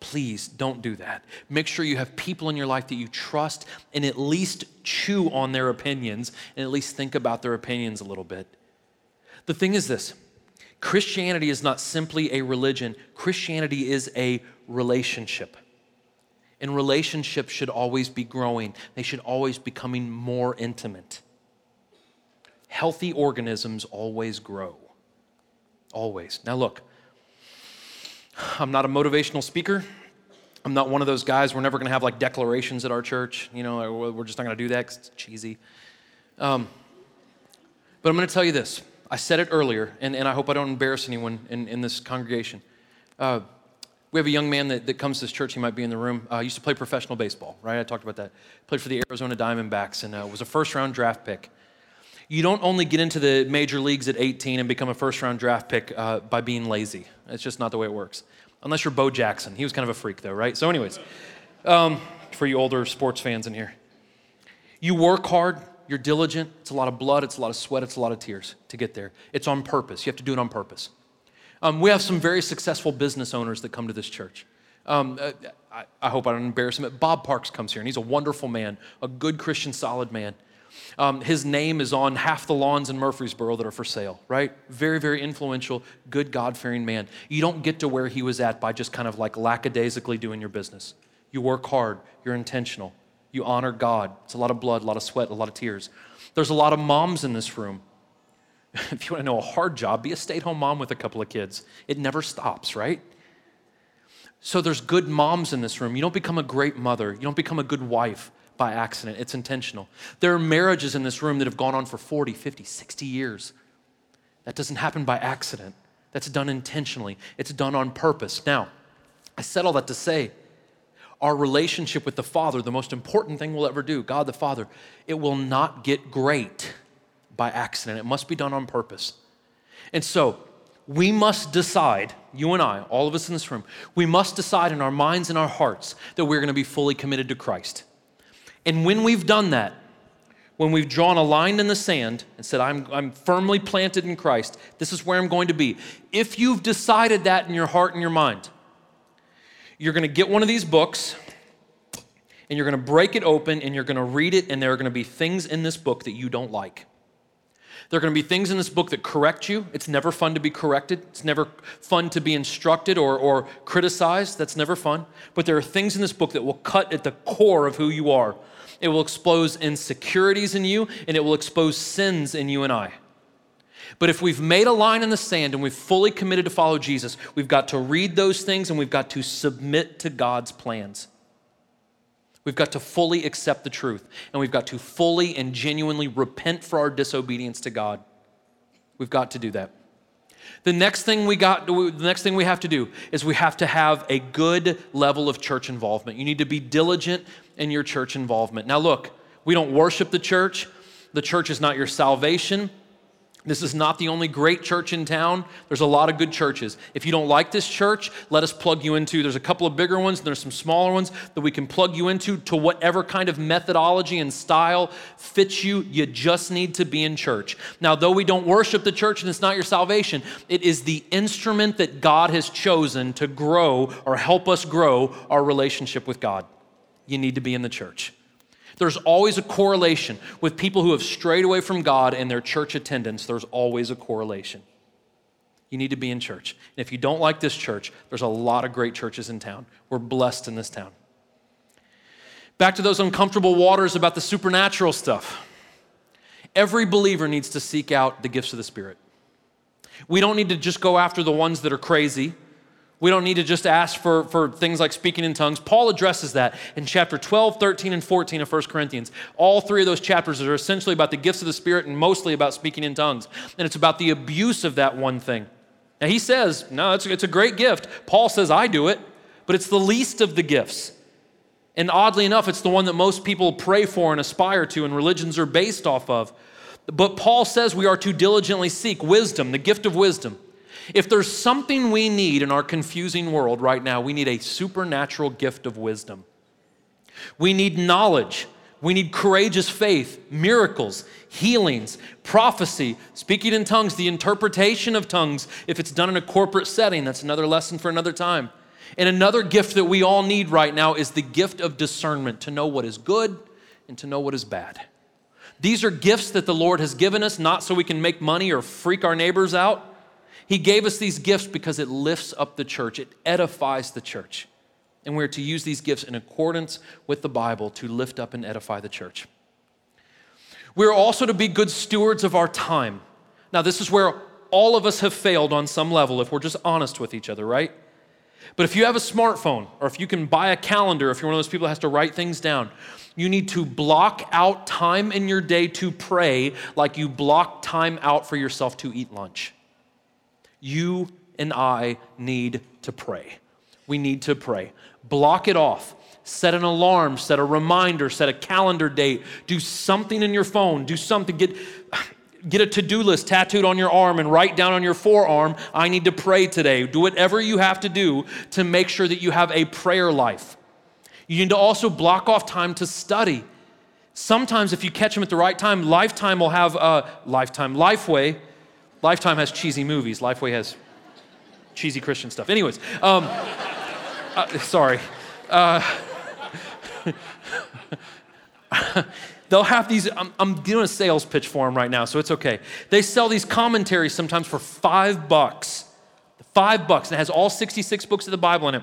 Please don't do that. Make sure you have people in your life that you trust and at least chew on their opinions and at least think about their opinions a little bit. The thing is this Christianity is not simply a religion, Christianity is a relationship. And relationships should always be growing, they should always be becoming more intimate. Healthy organisms always grow. Always. Now, look, I'm not a motivational speaker. I'm not one of those guys. We're never going to have like declarations at our church. You know, we're just not going to do that because it's cheesy. Um, but I'm going to tell you this. I said it earlier, and, and I hope I don't embarrass anyone in, in this congregation. Uh, we have a young man that, that comes to this church. He might be in the room. Uh, used to play professional baseball, right? I talked about that. Played for the Arizona Diamondbacks and uh, was a first round draft pick. You don't only get into the major leagues at 18 and become a first round draft pick uh, by being lazy. It's just not the way it works. Unless you're Bo Jackson. He was kind of a freak, though, right? So, anyways, um, for you older sports fans in here, you work hard, you're diligent. It's a lot of blood, it's a lot of sweat, it's a lot of tears to get there. It's on purpose. You have to do it on purpose. Um, we have some very successful business owners that come to this church. Um, uh, I, I, hope I don't embarrass him. Bob Parks comes here, and he's a wonderful man, a good Christian, solid man. Um, his name is on half the lawns in Murfreesboro that are for sale, right? Very, very influential, good, God fearing man. You don't get to where he was at by just kind of like lackadaisically doing your business. You work hard, you're intentional, you honor God. It's a lot of blood, a lot of sweat, a lot of tears. There's a lot of moms in this room. if you want to know a hard job, be a stay at home mom with a couple of kids. It never stops, right? So there's good moms in this room. You don't become a great mother, you don't become a good wife by accident, it's intentional. There are marriages in this room that have gone on for 40, 50, 60 years. That doesn't happen by accident, that's done intentionally, it's done on purpose. Now, I said all that to say, our relationship with the Father, the most important thing we'll ever do, God the Father, it will not get great by accident. It must be done on purpose. And so, we must decide, you and I, all of us in this room, we must decide in our minds and our hearts that we're going to be fully committed to Christ. And when we've done that, when we've drawn a line in the sand and said, I'm, I'm firmly planted in Christ, this is where I'm going to be. If you've decided that in your heart and your mind, you're going to get one of these books and you're going to break it open and you're going to read it, and there are going to be things in this book that you don't like. There are going to be things in this book that correct you. It's never fun to be corrected. It's never fun to be instructed or, or criticized. That's never fun. But there are things in this book that will cut at the core of who you are. It will expose insecurities in you, and it will expose sins in you and I. But if we've made a line in the sand and we've fully committed to follow Jesus, we've got to read those things and we've got to submit to God's plans. We've got to fully accept the truth, and we've got to fully and genuinely repent for our disobedience to God. We've got to do that. The next thing we got the next thing we have to do is we have to have a good level of church involvement. You need to be diligent in your church involvement. Now look, we don't worship the church. The church is not your salvation. This is not the only great church in town. There's a lot of good churches. If you don't like this church, let us plug you into. There's a couple of bigger ones, and there's some smaller ones that we can plug you into to whatever kind of methodology and style fits you. You just need to be in church. Now, though we don't worship the church and it's not your salvation, it is the instrument that God has chosen to grow or help us grow our relationship with God. You need to be in the church. There's always a correlation with people who have strayed away from God and their church attendance. There's always a correlation. You need to be in church. And if you don't like this church, there's a lot of great churches in town. We're blessed in this town. Back to those uncomfortable waters about the supernatural stuff. Every believer needs to seek out the gifts of the Spirit. We don't need to just go after the ones that are crazy we don't need to just ask for, for things like speaking in tongues. Paul addresses that in chapter 12, 13, and 14 of 1 Corinthians. All three of those chapters are essentially about the gifts of the Spirit and mostly about speaking in tongues. And it's about the abuse of that one thing. Now, he says, no, it's, it's a great gift. Paul says, I do it, but it's the least of the gifts. And oddly enough, it's the one that most people pray for and aspire to, and religions are based off of. But Paul says we are to diligently seek wisdom, the gift of wisdom. If there's something we need in our confusing world right now, we need a supernatural gift of wisdom. We need knowledge. We need courageous faith, miracles, healings, prophecy, speaking in tongues, the interpretation of tongues, if it's done in a corporate setting. That's another lesson for another time. And another gift that we all need right now is the gift of discernment to know what is good and to know what is bad. These are gifts that the Lord has given us, not so we can make money or freak our neighbors out, he gave us these gifts because it lifts up the church, it edifies the church. And we're to use these gifts in accordance with the Bible to lift up and edify the church. We're also to be good stewards of our time. Now, this is where all of us have failed on some level if we're just honest with each other, right? But if you have a smartphone, or if you can buy a calendar, if you're one of those people that has to write things down, you need to block out time in your day to pray like you block time out for yourself to eat lunch. You and I need to pray. We need to pray. Block it off. Set an alarm, set a reminder, set a calendar date. Do something in your phone. Do something. Get, get a to do list tattooed on your arm and write down on your forearm, I need to pray today. Do whatever you have to do to make sure that you have a prayer life. You need to also block off time to study. Sometimes, if you catch them at the right time, Lifetime will have a Lifetime, Lifeway Lifetime has cheesy movies. Lifeway has cheesy Christian stuff. Anyways, um, uh, sorry. Uh, they'll have these. I'm, I'm, doing a sales pitch for them right now, so it's okay. They sell these commentaries sometimes for five bucks. Five bucks. And it has all 66 books of the Bible in it.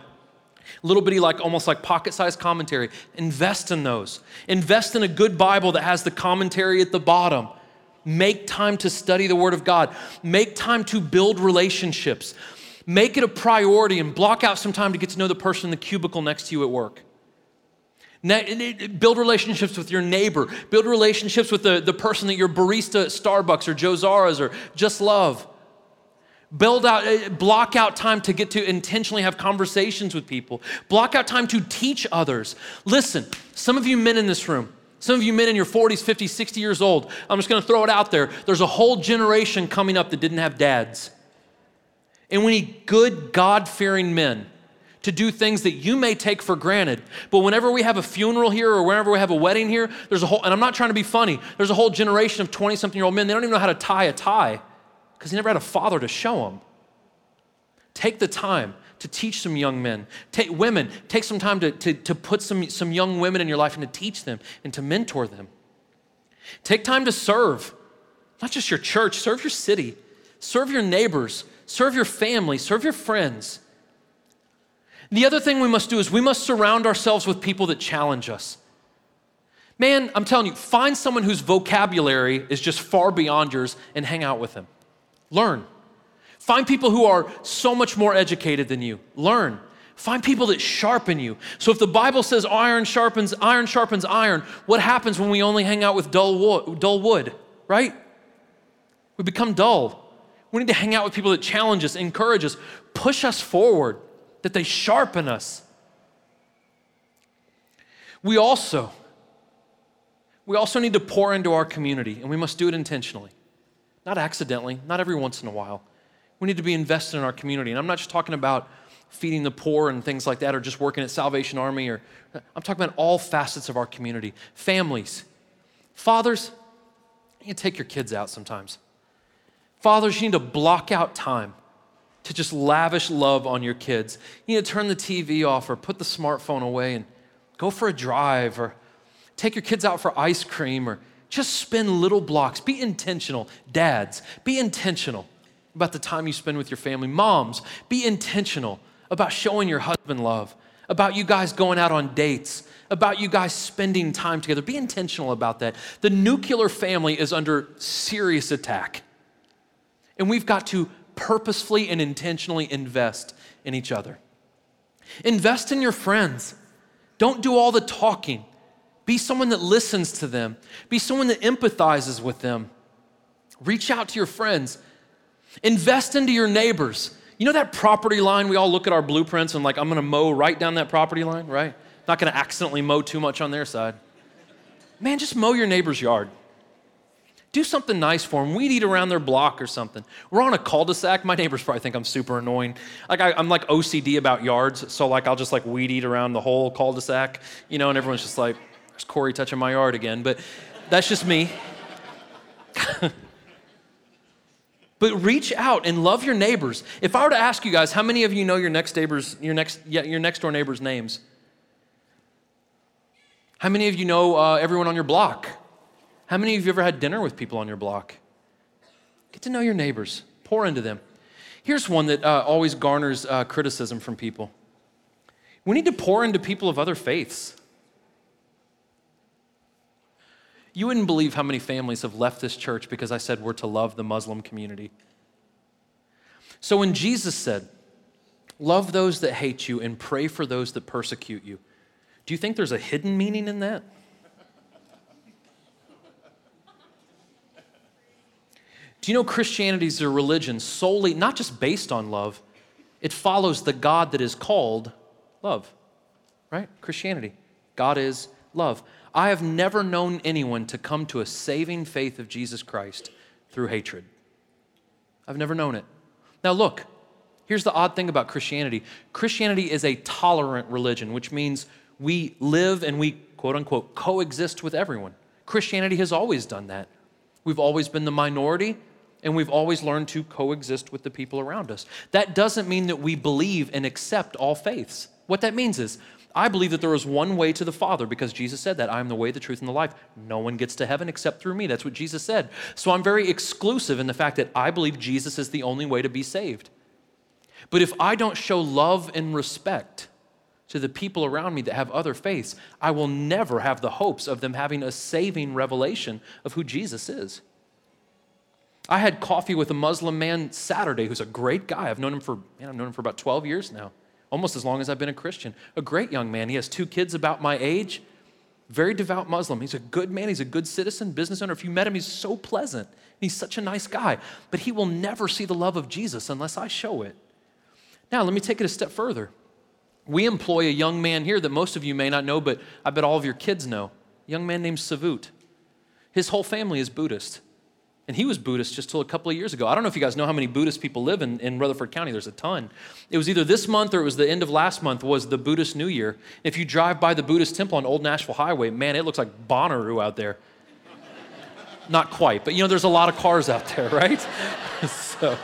Little bitty, like almost like pocket sized commentary. Invest in those. Invest in a good Bible that has the commentary at the bottom. Make time to study the Word of God. Make time to build relationships. Make it a priority and block out some time to get to know the person in the cubicle next to you at work. Build relationships with your neighbor. Build relationships with the, the person that your barista at Starbucks or Joe Zara's or Just Love. Build out, eh, block out time to get to intentionally have conversations with people. Block out time to teach others. Listen, some of you men in this room, some of you men in your 40s, 50s, 60 years old, I'm just going to throw it out there. There's a whole generation coming up that didn't have dads. And we need good, God fearing men to do things that you may take for granted. But whenever we have a funeral here or whenever we have a wedding here, there's a whole, and I'm not trying to be funny, there's a whole generation of 20 something year old men, they don't even know how to tie a tie because they never had a father to show them. Take the time to teach some young men. Take women, take some time to, to, to put some, some young women in your life and to teach them and to mentor them. Take time to serve. Not just your church, serve your city, serve your neighbors, serve your family, serve your friends. The other thing we must do is we must surround ourselves with people that challenge us. Man, I'm telling you, find someone whose vocabulary is just far beyond yours and hang out with them. Learn. Find people who are so much more educated than you. Learn. Find people that sharpen you. So if the Bible says iron sharpens iron sharpens iron, what happens when we only hang out with dull wood, dull wood, right? We become dull. We need to hang out with people that challenge us, encourage us, push us forward, that they sharpen us. We also we also need to pour into our community, and we must do it intentionally, not accidentally, not every once in a while. We need to be invested in our community. And I'm not just talking about feeding the poor and things like that, or just working at Salvation Army, or I'm talking about all facets of our community. Families, fathers, you take your kids out sometimes. Fathers, you need to block out time to just lavish love on your kids. You need to turn the TV off or put the smartphone away and go for a drive or take your kids out for ice cream or just spend little blocks. Be intentional. Dads, be intentional about the time you spend with your family. Moms, be intentional about showing your husband love, about you guys going out on dates, about you guys spending time together. Be intentional about that. The nuclear family is under serious attack. And we've got to purposefully and intentionally invest in each other. Invest in your friends. Don't do all the talking. Be someone that listens to them, be someone that empathizes with them. Reach out to your friends, invest into your neighbors. You know that property line? We all look at our blueprints and, like, I'm gonna mow right down that property line, right? Not gonna accidentally mow too much on their side. Man, just mow your neighbor's yard. Do something nice for them. Weed eat around their block or something. We're on a cul-de-sac. My neighbors probably think I'm super annoying. Like I, am like OCD about yards, so like I'll just like weed eat around the whole cul-de-sac, you know, and everyone's just like, there's Corey touching my yard again, but that's just me. but reach out and love your neighbors. If I were to ask you guys, how many of you know your next neighbors, your next, your next door neighbors' names? How many of you know uh, everyone on your block? How many of you ever had dinner with people on your block? Get to know your neighbors, pour into them. Here's one that uh, always garners uh, criticism from people. We need to pour into people of other faiths. You wouldn't believe how many families have left this church because I said we're to love the Muslim community. So when Jesus said, Love those that hate you and pray for those that persecute you, do you think there's a hidden meaning in that? Do you know Christianity is a religion solely, not just based on love, it follows the God that is called love, right? Christianity. God is love. I have never known anyone to come to a saving faith of Jesus Christ through hatred. I've never known it. Now, look, here's the odd thing about Christianity Christianity is a tolerant religion, which means we live and we, quote unquote, coexist with everyone. Christianity has always done that. We've always been the minority, and we've always learned to coexist with the people around us. That doesn't mean that we believe and accept all faiths. What that means is I believe that there is one way to the Father because Jesus said that I am the way, the truth, and the life. No one gets to heaven except through me. That's what Jesus said. So I'm very exclusive in the fact that I believe Jesus is the only way to be saved. But if I don't show love and respect to the people around me that have other faiths, I will never have the hopes of them having a saving revelation of who Jesus is. I had coffee with a Muslim man Saturday who's a great guy. I've known him for, man, I've known him for about 12 years now almost as long as I've been a Christian. A great young man. He has two kids about my age, very devout Muslim. He's a good man, he's a good citizen, business owner. If you met him, he's so pleasant. He's such a nice guy. But he will never see the love of Jesus unless I show it. Now, let me take it a step further. We employ a young man here that most of you may not know, but I bet all of your kids know. A young man named Savut. His whole family is Buddhist. And he was Buddhist just till a couple of years ago. I don't know if you guys know how many Buddhist people live in, in Rutherford County. There's a ton. It was either this month or it was the end of last month was the Buddhist New Year. If you drive by the Buddhist temple on Old Nashville Highway, man, it looks like Bonnaroo out there. Not quite, but you know, there's a lot of cars out there, right? so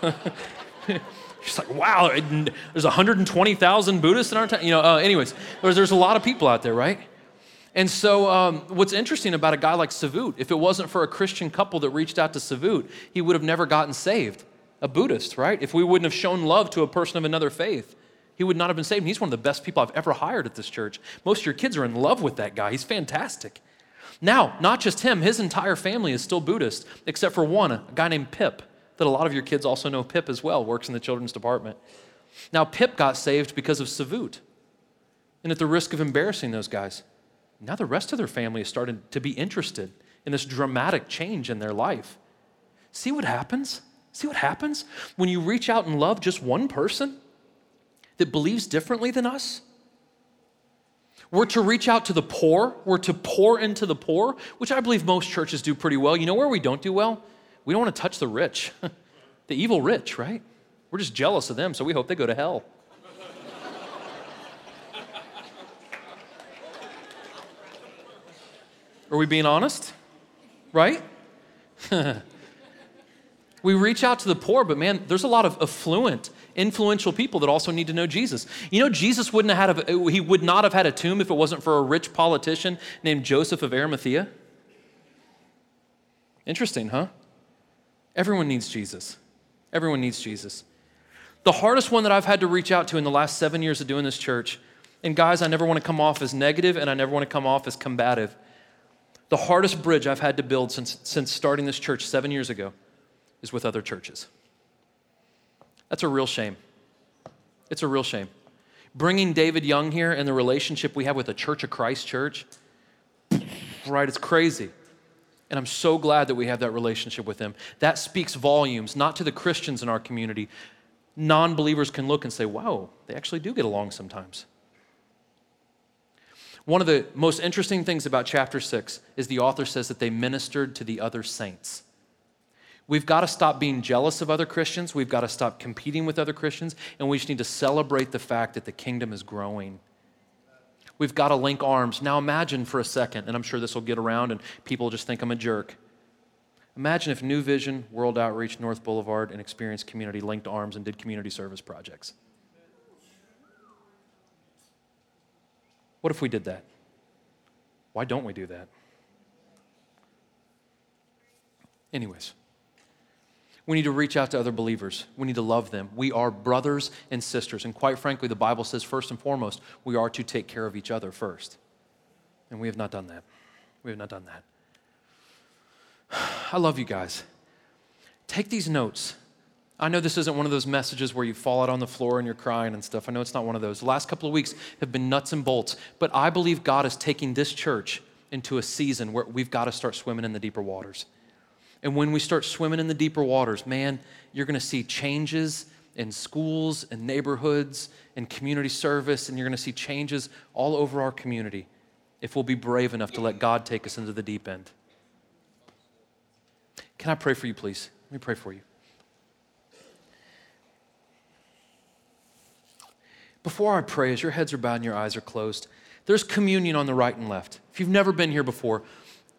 She's like, wow, there's 120,000 Buddhists in our town. You know, uh, anyways, there's, there's a lot of people out there, right? And so, um, what's interesting about a guy like Savut, if it wasn't for a Christian couple that reached out to Savut, he would have never gotten saved. A Buddhist, right? If we wouldn't have shown love to a person of another faith, he would not have been saved. And he's one of the best people I've ever hired at this church. Most of your kids are in love with that guy. He's fantastic. Now, not just him, his entire family is still Buddhist, except for one, a guy named Pip, that a lot of your kids also know Pip as well, works in the children's department. Now, Pip got saved because of Savut, and at the risk of embarrassing those guys. Now the rest of their family is starting to be interested in this dramatic change in their life. See what happens? See what happens when you reach out and love just one person that believes differently than us? We're to reach out to the poor. We're to pour into the poor, which I believe most churches do pretty well. You know where we don't do well? We don't want to touch the rich, the evil rich, right? We're just jealous of them, so we hope they go to hell. Are we being honest? Right? we reach out to the poor, but man, there's a lot of affluent, influential people that also need to know Jesus. You know, Jesus wouldn't have had a, he would not have had a tomb if it wasn't for a rich politician named Joseph of Arimathea. Interesting, huh? Everyone needs Jesus. Everyone needs Jesus. The hardest one that I've had to reach out to in the last seven years of doing this church, and guys, I never want to come off as negative and I never want to come off as combative the hardest bridge I've had to build since, since starting this church seven years ago is with other churches. That's a real shame. It's a real shame. Bringing David Young here and the relationship we have with the Church of Christ Church, right, it's crazy. And I'm so glad that we have that relationship with him. That speaks volumes, not to the Christians in our community. Non believers can look and say, wow, they actually do get along sometimes. One of the most interesting things about chapter 6 is the author says that they ministered to the other saints. We've got to stop being jealous of other Christians. We've got to stop competing with other Christians. And we just need to celebrate the fact that the kingdom is growing. We've got to link arms. Now imagine for a second, and I'm sure this will get around and people just think I'm a jerk. Imagine if New Vision, World Outreach, North Boulevard, and Experience Community linked arms and did community service projects. What if we did that? Why don't we do that? Anyways, we need to reach out to other believers. We need to love them. We are brothers and sisters. And quite frankly, the Bible says, first and foremost, we are to take care of each other first. And we have not done that. We have not done that. I love you guys. Take these notes. I know this isn't one of those messages where you fall out on the floor and you're crying and stuff. I know it's not one of those. The last couple of weeks have been nuts and bolts, but I believe God is taking this church into a season where we've got to start swimming in the deeper waters. And when we start swimming in the deeper waters, man, you're going to see changes in schools and neighborhoods and community service, and you're going to see changes all over our community if we'll be brave enough to let God take us into the deep end. Can I pray for you, please? Let me pray for you. Before I pray, as your heads are bowed and your eyes are closed, there's communion on the right and left. If you've never been here before,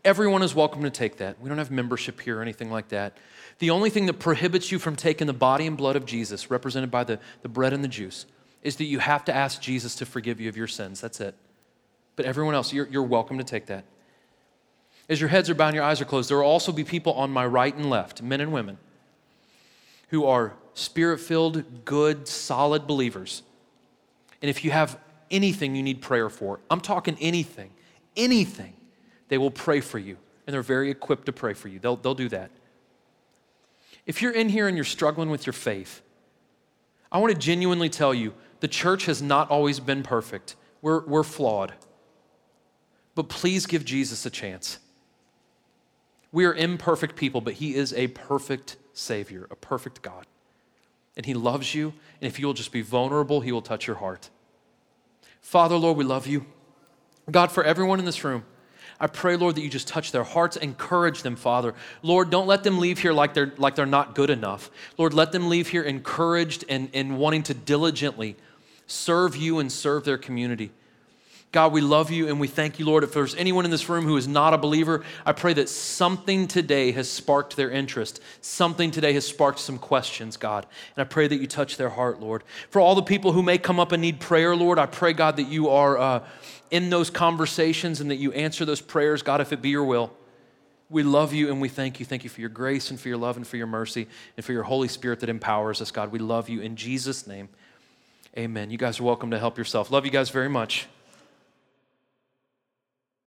everyone is welcome to take that. We don't have membership here or anything like that. The only thing that prohibits you from taking the body and blood of Jesus, represented by the, the bread and the juice, is that you have to ask Jesus to forgive you of your sins. That's it. But everyone else, you're, you're welcome to take that. As your heads are bowed and your eyes are closed, there will also be people on my right and left, men and women, who are spirit filled, good, solid believers and if you have anything you need prayer for, I'm talking anything, anything, they will pray for you. And they're very equipped to pray for you. They'll, they'll do that. If you're in here and you're struggling with your faith, I want to genuinely tell you the church has not always been perfect. We're, we're flawed. But please give Jesus a chance. We are imperfect people, but He is a perfect Savior, a perfect God and He loves you. And if you'll just be vulnerable, He will touch your heart. Father, Lord, we love you. God, for everyone in this room, I pray, Lord, that you just touch their hearts, encourage them, Father. Lord, don't let them leave here like they're, like they're not good enough. Lord, let them leave here encouraged and, and wanting to diligently serve you and serve their community. God, we love you and we thank you, Lord. If there's anyone in this room who is not a believer, I pray that something today has sparked their interest. Something today has sparked some questions, God. And I pray that you touch their heart, Lord. For all the people who may come up and need prayer, Lord, I pray, God, that you are uh, in those conversations and that you answer those prayers, God, if it be your will. We love you and we thank you. Thank you for your grace and for your love and for your mercy and for your Holy Spirit that empowers us, God. We love you in Jesus' name. Amen. You guys are welcome to help yourself. Love you guys very much.